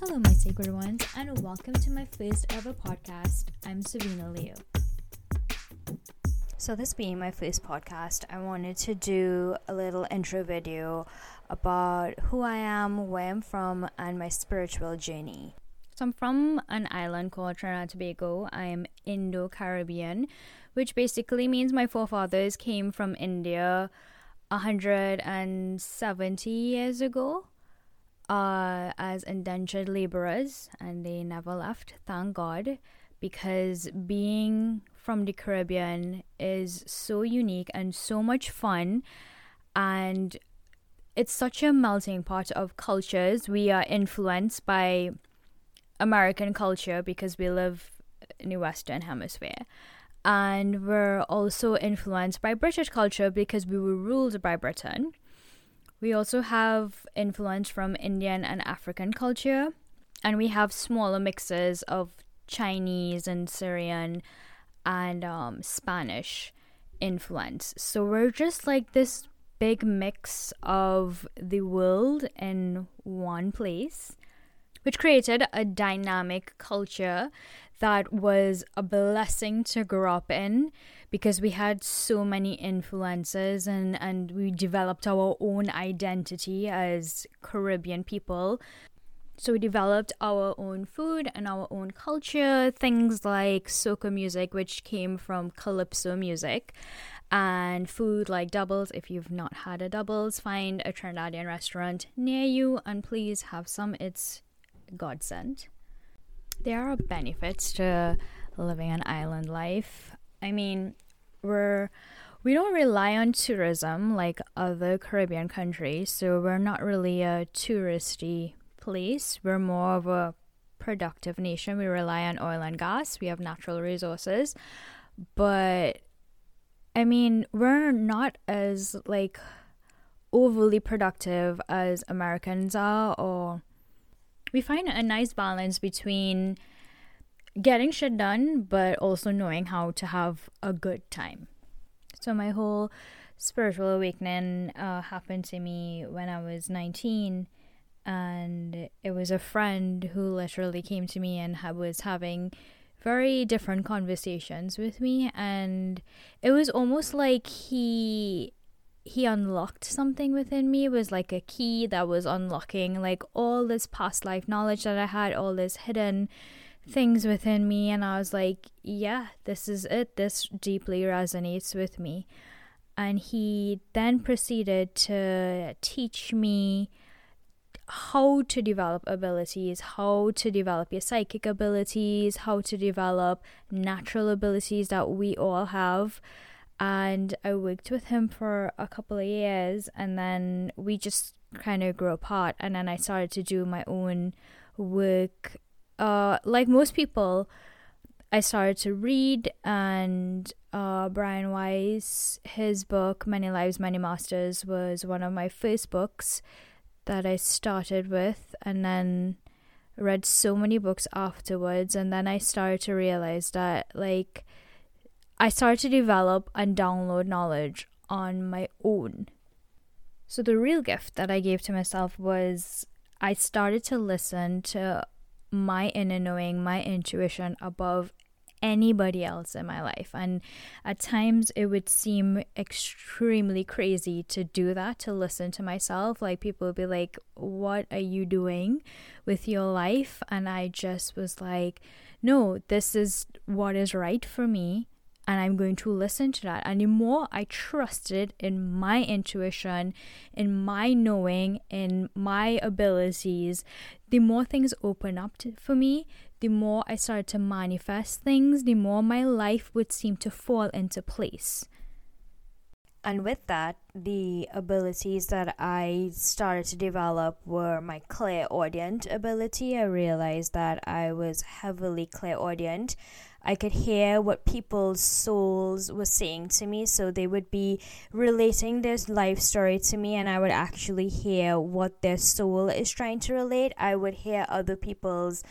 Hello, my sacred ones, and welcome to my first ever podcast. I'm Savina Leo. So, this being my first podcast, I wanted to do a little intro video about who I am, where I'm from, and my spiritual journey. So, I'm from an island called Trinidad and Tobago. I am Indo Caribbean, which basically means my forefathers came from India 170 years ago uh, as indentured laborers and they never left, thank God, because being from the Caribbean is so unique and so much fun. And it's such a melting pot of cultures. We are influenced by American culture because we live in the Western Hemisphere. And we're also influenced by British culture because we were ruled by Britain we also have influence from Indian and African culture, and we have smaller mixes of Chinese and Syrian and um, Spanish influence. So we're just like this big mix of the world in one place, which created a dynamic culture that was a blessing to grow up in because we had so many influences and, and we developed our own identity as Caribbean people. So we developed our own food and our own culture, things like soca music, which came from calypso music, and food like doubles. If you've not had a doubles, find a Trinidadian restaurant near you and please have some. It's godsend. There are benefits to living an island life. I mean, we're we don't rely on tourism like other Caribbean countries, so we're not really a touristy place. We're more of a productive nation. We rely on oil and gas. We have natural resources, but I mean, we're not as like overly productive as Americans are or we find a nice balance between getting shit done, but also knowing how to have a good time. So, my whole spiritual awakening uh, happened to me when I was 19, and it was a friend who literally came to me and was having very different conversations with me, and it was almost like he he unlocked something within me it was like a key that was unlocking like all this past life knowledge that I had all this hidden things within me and I was like, yeah, this is it. This deeply resonates with me. And he then proceeded to teach me how to develop abilities, how to develop your psychic abilities, how to develop natural abilities that we all have. And I worked with him for a couple of years and then we just kind of grew apart. And then I started to do my own work uh, like most people, I started to read, and uh, Brian Weiss, his book, Many Lives, Many Masters, was one of my first books that I started with, and then read so many books afterwards. And then I started to realize that, like, I started to develop and download knowledge on my own. So, the real gift that I gave to myself was I started to listen to my inner knowing, my intuition above anybody else in my life. And at times it would seem extremely crazy to do that, to listen to myself. Like people would be like, What are you doing with your life? And I just was like, No, this is what is right for me and I'm going to listen to that. And the more I trusted in my intuition, in my knowing, in my abilities, the more things open up to, for me, the more I started to manifest things, the more my life would seem to fall into place. And with that, the abilities that I started to develop were my clairaudient ability. I realized that I was heavily clairaudient. I could hear what people's souls were saying to me. So they would be relating their life story to me, and I would actually hear what their soul is trying to relate. I would hear other people's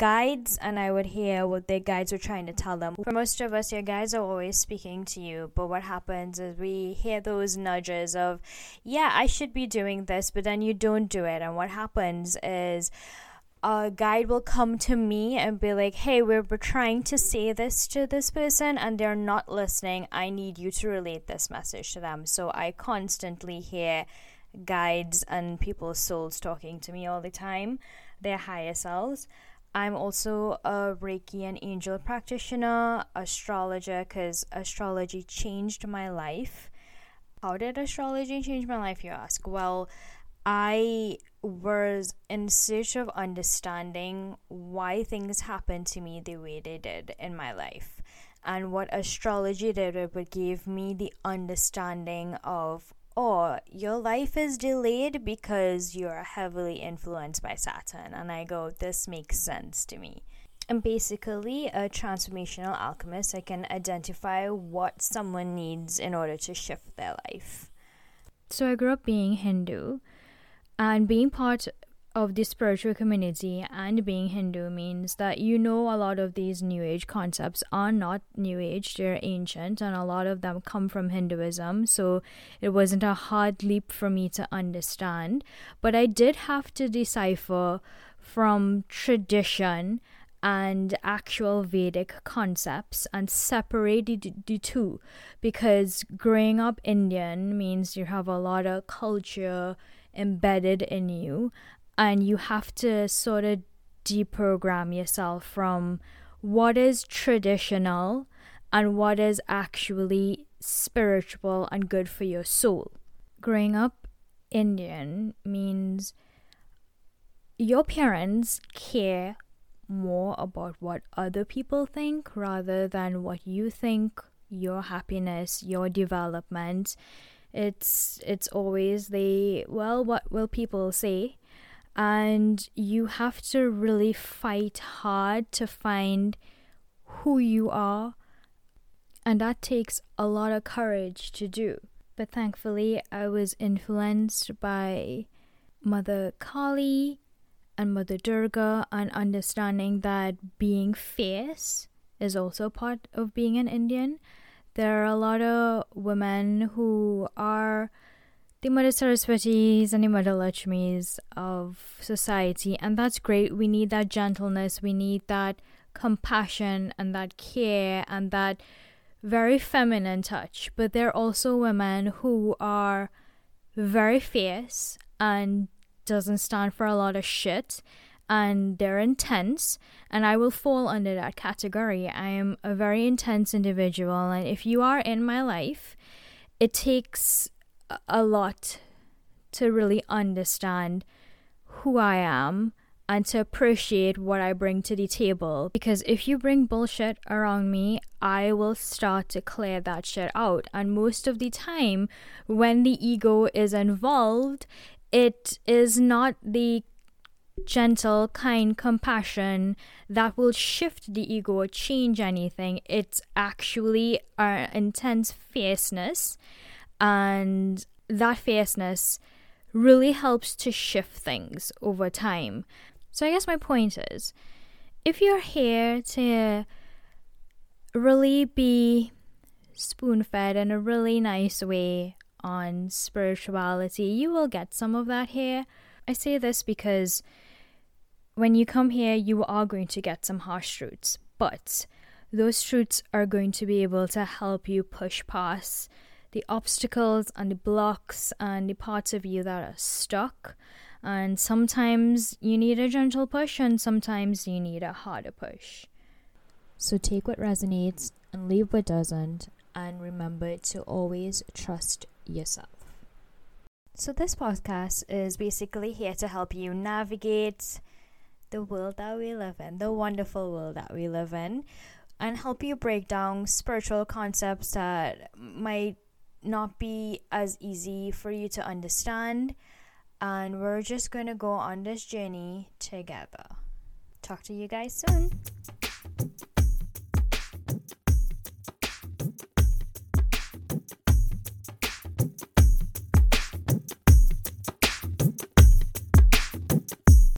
guides and I would hear what their guides were trying to tell them. For most of us, your guides are always speaking to you, but what happens is we hear those nudges of, yeah, I should be doing this, but then you don't do it. And what happens is, a guide will come to me and be like, hey, we're, we're trying to say this to this person and they're not listening. I need you to relate this message to them. So I constantly hear guides and people's souls talking to me all the time, their higher selves. I'm also a Reiki and angel practitioner, astrologer, because astrology changed my life. How did astrology change my life, you ask? Well, I was in search of understanding why things happened to me the way they did in my life. And what astrology did, it give me the understanding of or your life is delayed because you're heavily influenced by Saturn. And I go, this makes sense to me. I'm basically a transformational alchemist. I can identify what someone needs in order to shift their life. So I grew up being Hindu and being part of the spiritual community and being Hindu means that you know a lot of these New Age concepts are not New Age, they're ancient, and a lot of them come from Hinduism. So it wasn't a hard leap for me to understand. But I did have to decipher from tradition and actual Vedic concepts and separate the, the two because growing up Indian means you have a lot of culture embedded in you and you have to sort of deprogram yourself from what is traditional and what is actually spiritual and good for your soul. Growing up Indian means your parents care more about what other people think rather than what you think your happiness your development it's it's always the well what will people say and you have to really fight hard to find who you are. And that takes a lot of courage to do. But thankfully i was influenced by mother kali and mother durga and understanding that being fierce is also part of being an indian. There are a lot of women who are the Mother Saraswatis and the Mother Lakshmis of society, and that's great. We need that gentleness, we need that compassion and that care and that very feminine touch. But there are also women who are very fierce and doesn't stand for a lot of shit and they're intense and I will fall under that category. I am a very intense individual and if you are in my life, it takes a lot to really understand who I am and to appreciate what I bring to the table. Because if you bring bullshit around me, I will start to clear that shit out. And most of the time, when the ego is involved, it is not the gentle, kind compassion that will shift the ego or change anything. It's actually our intense fierceness and that fierceness really helps to shift things over time. So, I guess my point is if you're here to really be spoon fed in a really nice way on spirituality, you will get some of that here. I say this because when you come here, you are going to get some harsh truths, but those truths are going to be able to help you push past the obstacles and the blocks and the parts of you that are stuck. And sometimes you need a gentle push, and sometimes you need a harder push. So take what resonates and leave what doesn't, and remember to always trust yourself. So, this podcast is basically here to help you navigate the world that we live in, the wonderful world that we live in, and help you break down spiritual concepts that might not be as easy for you to understand. And we're just going to go on this journey together. Talk to you guys soon.